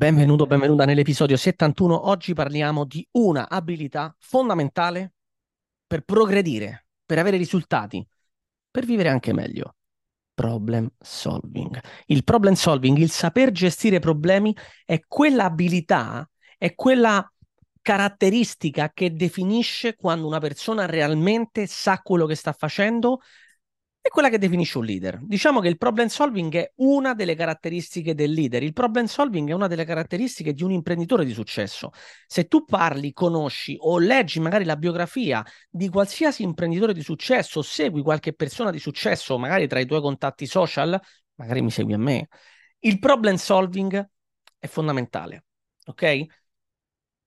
Benvenuto, benvenuta nell'episodio 71. Oggi parliamo di una abilità fondamentale per progredire, per avere risultati, per vivere anche meglio. Problem solving. Il problem solving, il saper gestire problemi, è quella abilità, è quella caratteristica che definisce quando una persona realmente sa quello che sta facendo è quella che definisce un leader. Diciamo che il problem solving è una delle caratteristiche del leader. Il problem solving è una delle caratteristiche di un imprenditore di successo. Se tu parli, conosci o leggi magari la biografia di qualsiasi imprenditore di successo, segui qualche persona di successo, magari tra i tuoi contatti social, magari mi segui a me, il problem solving è fondamentale. Ok?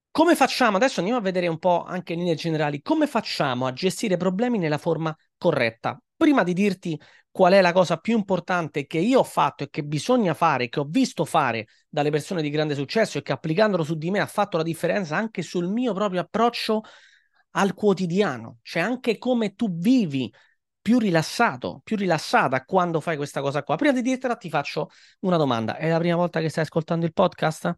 Come facciamo? Adesso andiamo a vedere un po' anche in linee generali come facciamo a gestire problemi nella forma corretta prima di dirti qual è la cosa più importante che io ho fatto e che bisogna fare, che ho visto fare dalle persone di grande successo e che applicandolo su di me ha fatto la differenza anche sul mio proprio approccio al quotidiano, cioè anche come tu vivi più rilassato, più rilassata quando fai questa cosa qua. Prima di dirtela ti faccio una domanda. È la prima volta che stai ascoltando il podcast?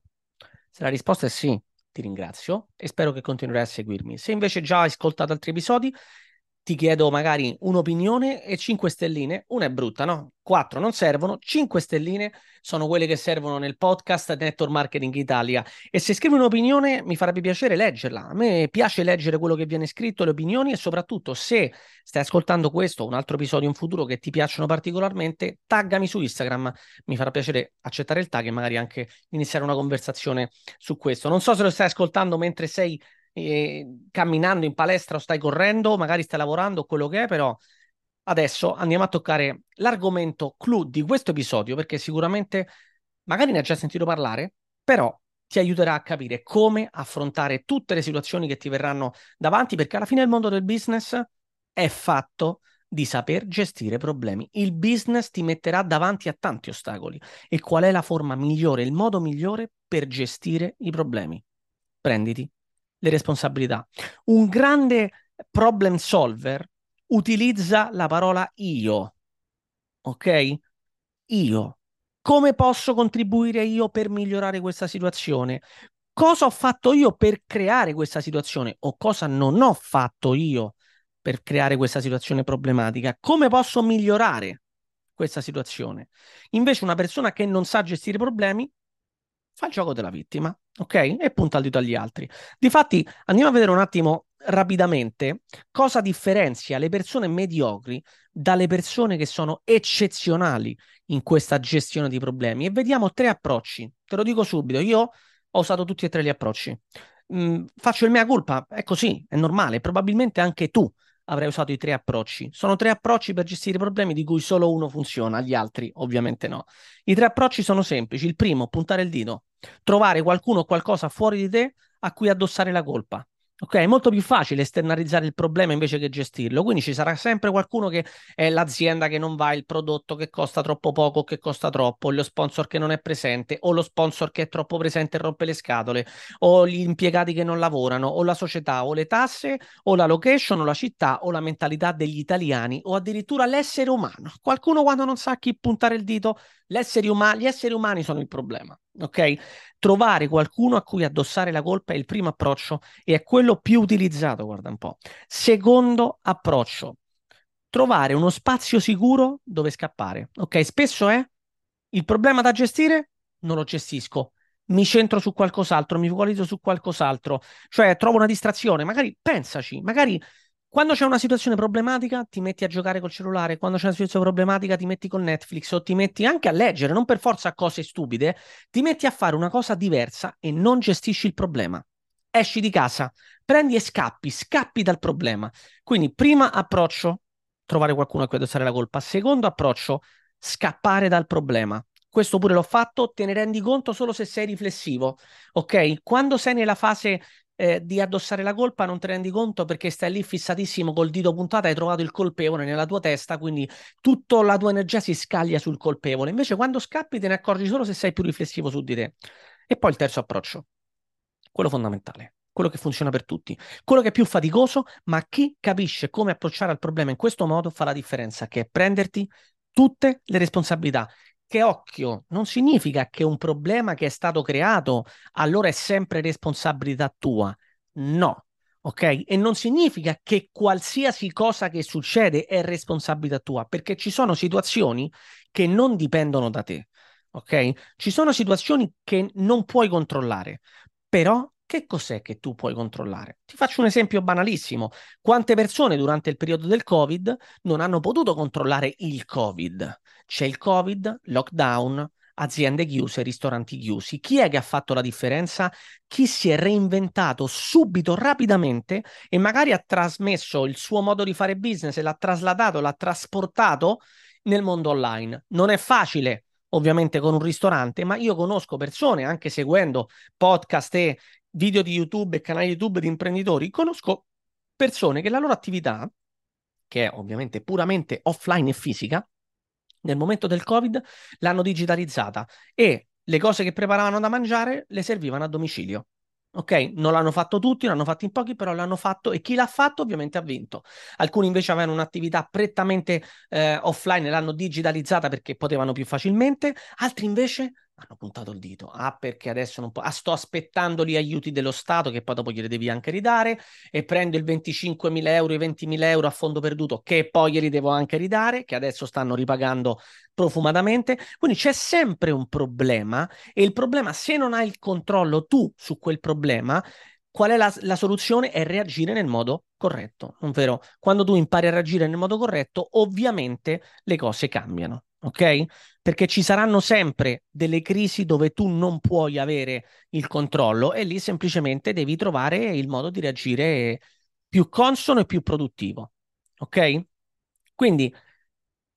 Se la risposta è sì, ti ringrazio e spero che continuerai a seguirmi. Se invece già hai ascoltato altri episodi, ti chiedo magari un'opinione e 5 stelline, una è brutta, no? 4 non servono, 5 stelline sono quelle che servono nel podcast Network Marketing Italia e se scrivi un'opinione mi farebbe piacere leggerla. A me piace leggere quello che viene scritto, le opinioni e soprattutto se stai ascoltando questo o un altro episodio in futuro che ti piacciono particolarmente, taggami su Instagram, mi farà piacere accettare il tag e magari anche iniziare una conversazione su questo. Non so se lo stai ascoltando mentre sei camminando in palestra o stai correndo, magari stai lavorando, quello che è, però adesso andiamo a toccare l'argomento clou di questo episodio, perché sicuramente magari ne hai già sentito parlare, però ti aiuterà a capire come affrontare tutte le situazioni che ti verranno davanti, perché alla fine il mondo del business è fatto di saper gestire problemi. Il business ti metterà davanti a tanti ostacoli. E qual è la forma migliore, il modo migliore per gestire i problemi? Prenditi le responsabilità. Un grande problem solver utilizza la parola io. Ok? Io. Come posso contribuire io per migliorare questa situazione? Cosa ho fatto io per creare questa situazione o cosa non ho fatto io per creare questa situazione problematica? Come posso migliorare questa situazione? Invece una persona che non sa gestire problemi fa il gioco della vittima, ok? E punta il dito agli altri. Difatti, andiamo a vedere un attimo rapidamente cosa differenzia le persone mediocri dalle persone che sono eccezionali in questa gestione di problemi e vediamo tre approcci. Te lo dico subito, io ho usato tutti e tre gli approcci. Mm, faccio il mea colpa, è così, è normale, probabilmente anche tu avrei usato i tre approcci. Sono tre approcci per gestire problemi di cui solo uno funziona, gli altri ovviamente no. I tre approcci sono semplici. Il primo, puntare il dito, trovare qualcuno o qualcosa fuori di te a cui addossare la colpa. Ok, è molto più facile esternalizzare il problema invece che gestirlo. Quindi ci sarà sempre qualcuno che è l'azienda che non va, il prodotto che costa troppo poco che costa troppo, lo sponsor che non è presente, o lo sponsor che è troppo presente e rompe le scatole, o gli impiegati che non lavorano, o la società, o le tasse, o la location, o la città, o la mentalità degli italiani, o addirittura l'essere umano. Qualcuno quando non sa a chi puntare il dito, um- gli esseri umani sono il problema ok? Trovare qualcuno a cui addossare la colpa è il primo approccio e è quello più utilizzato, guarda un po'. Secondo approccio, trovare uno spazio sicuro dove scappare, ok? Spesso è il problema da gestire, non lo gestisco, mi centro su qualcos'altro, mi focalizzo su qualcos'altro, cioè trovo una distrazione, magari pensaci, magari quando c'è una situazione problematica, ti metti a giocare col cellulare. Quando c'è una situazione problematica, ti metti con Netflix o ti metti anche a leggere, non per forza cose stupide, ti metti a fare una cosa diversa e non gestisci il problema. Esci di casa, prendi e scappi, scappi dal problema. Quindi, prima approccio, trovare qualcuno a cui addossare la colpa. Secondo approccio, scappare dal problema. Questo pure l'ho fatto, te ne rendi conto solo se sei riflessivo, ok? Quando sei nella fase eh, di addossare la colpa non te ne rendi conto perché stai lì fissatissimo col dito puntato, hai trovato il colpevole nella tua testa, quindi tutta la tua energia si scaglia sul colpevole. Invece quando scappi te ne accorgi solo se sei più riflessivo su di te. E poi il terzo approccio, quello fondamentale, quello che funziona per tutti, quello che è più faticoso, ma chi capisce come approcciare al problema in questo modo fa la differenza, che è prenderti tutte le responsabilità. Che occhio, non significa che un problema che è stato creato allora è sempre responsabilità tua. No, ok? E non significa che qualsiasi cosa che succede è responsabilità tua, perché ci sono situazioni che non dipendono da te, ok? Ci sono situazioni che non puoi controllare, però che cos'è che tu puoi controllare? Ti faccio un esempio banalissimo. Quante persone durante il periodo del Covid non hanno potuto controllare il Covid? C'è il Covid, lockdown, aziende chiuse, ristoranti chiusi. Chi è che ha fatto la differenza? Chi si è reinventato subito, rapidamente e magari ha trasmesso il suo modo di fare business l'ha trasladato, l'ha trasportato nel mondo online. Non è facile, ovviamente, con un ristorante, ma io conosco persone, anche seguendo podcast e video di YouTube e canali YouTube di imprenditori, conosco persone che la loro attività, che è ovviamente puramente offline e fisica, nel momento del Covid l'hanno digitalizzata e le cose che preparavano da mangiare le servivano a domicilio. Ok, non l'hanno fatto tutti, l'hanno fatto in pochi, però l'hanno fatto e chi l'ha fatto ovviamente ha vinto. Alcuni invece avevano un'attività prettamente eh, offline e l'hanno digitalizzata perché potevano più facilmente, altri invece hanno puntato il dito. Ah, perché adesso non posso. Ah, sto aspettando gli aiuti dello Stato, che poi dopo glieli devi anche ridare, e prendo il 25.000 euro, i 20.000 euro a fondo perduto, che poi glieli devo anche ridare, che adesso stanno ripagando profumatamente. Quindi c'è sempre un problema, e il problema, se non hai il controllo tu su quel problema, qual è la, la, soluzione? È reagire nel modo corretto, ovvero quando tu impari a reagire nel modo corretto, ovviamente le cose cambiano ok? Perché ci saranno sempre delle crisi dove tu non puoi avere il controllo e lì semplicemente devi trovare il modo di reagire più consono e più produttivo, ok? Quindi,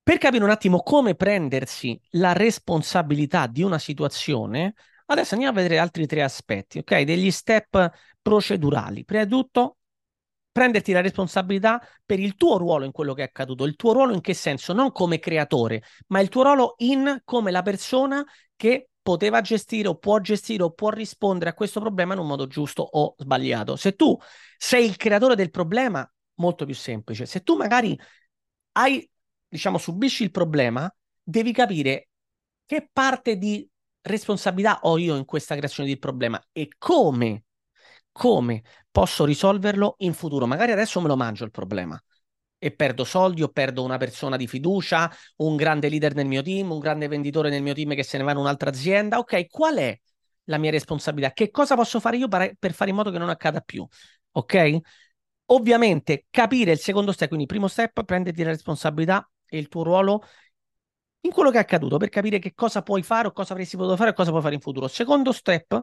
per capire un attimo come prendersi la responsabilità di una situazione, adesso andiamo a vedere altri tre aspetti, ok? Degli step procedurali. Prima di tutto, prenderti la responsabilità per il tuo ruolo in quello che è accaduto. Il tuo ruolo in che senso? Non come creatore, ma il tuo ruolo in come la persona che poteva gestire o può gestire o può rispondere a questo problema in un modo giusto o sbagliato. Se tu sei il creatore del problema, molto più semplice. Se tu magari hai, diciamo, subisci il problema, devi capire che parte di responsabilità ho io in questa creazione del problema e come come posso risolverlo in futuro. Magari adesso me lo mangio il problema e perdo soldi o perdo una persona di fiducia, un grande leader nel mio team, un grande venditore nel mio team che se ne va in un'altra azienda. Ok, qual è la mia responsabilità? Che cosa posso fare io per, fare in modo che non accada più? Ok? Ovviamente capire il secondo step, quindi primo step, prenderti la responsabilità e il tuo ruolo in quello che è accaduto per capire che cosa puoi fare o cosa avresti potuto fare o cosa puoi fare in futuro. Secondo step,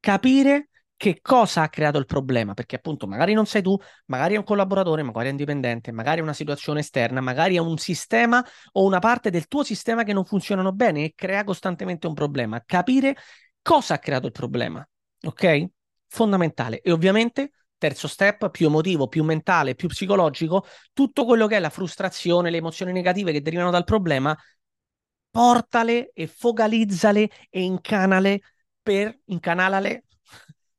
capire che cosa ha creato il problema, perché appunto magari non sei tu, magari è un collaboratore, magari è un dipendente, magari è una situazione esterna, magari è un sistema o una parte del tuo sistema che non funzionano bene e crea costantemente un problema. Capire cosa ha creato il problema, ok? Fondamentale. E ovviamente terzo step, più emotivo, più mentale, più psicologico, tutto quello che è la frustrazione, le emozioni negative che derivano dal problema, portale e focalizzale e incanale per incanalale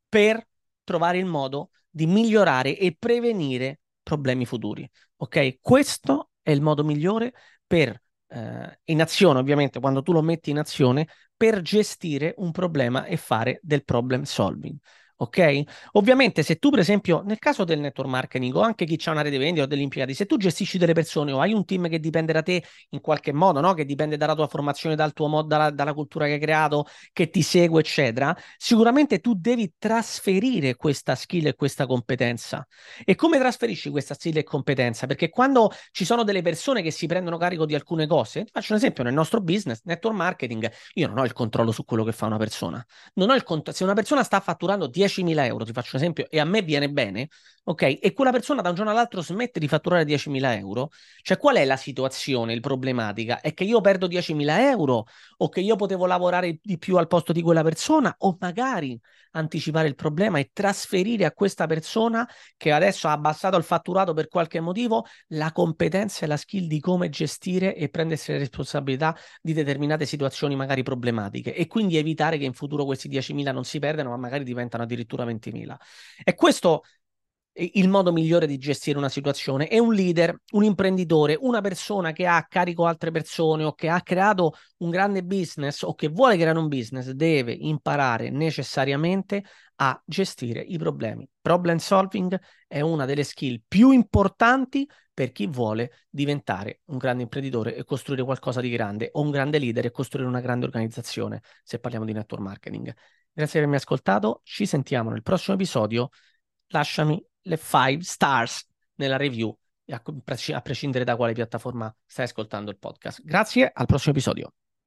per trovare il modo di migliorare e prevenire problemi futuri. Ok? Questo è il modo migliore per eh, in azione, ovviamente, quando tu lo metti in azione per gestire un problema e fare del problem solving ok? Ovviamente se tu per esempio nel caso del network marketing o anche chi ha una rete vendita o degli impiegati, se tu gestisci delle persone o hai un team che dipende da te in qualche modo, no? Che dipende dalla tua formazione, dal tuo modo, dalla, dalla cultura che hai creato, che ti segue, eccetera, sicuramente tu devi trasferire questa skill e questa competenza. E come trasferisci questa skill e competenza? Perché quando ci sono delle persone che si prendono carico di alcune cose, faccio un esempio, nel nostro business, network marketing, io non ho il controllo su quello che fa una persona. Non ho il controllo, se una persona sta fatturando 10 10.000 euro, ti faccio un esempio, e a me viene bene, ok? E quella persona da un giorno all'altro smette di fatturare 10.000 euro, cioè qual è la situazione, il problematica? È che io perdo 10.000 euro o che io potevo lavorare di più al posto di quella persona o magari anticipare il problema e trasferire a questa persona che adesso ha abbassato il fatturato per qualche motivo la competenza e la skill di come gestire e prendersi le responsabilità di determinate situazioni magari problematiche e quindi evitare che in futuro questi 10.000 non si perdano ma magari diventano addirittura 20.000. E questo il modo migliore di gestire una situazione. È un leader, un imprenditore, una persona che ha a carico altre persone o che ha creato un grande business o che vuole creare un business deve imparare necessariamente a gestire i problemi. Problem solving è una delle skill più importanti per chi vuole diventare un grande imprenditore e costruire qualcosa di grande o un grande leader e costruire una grande organizzazione, se parliamo di network marketing. Grazie per avermi ascoltato, ci sentiamo nel prossimo episodio. Lasciami le 5 stars nella review, a prescindere da quale piattaforma stai ascoltando il podcast. Grazie, al prossimo episodio.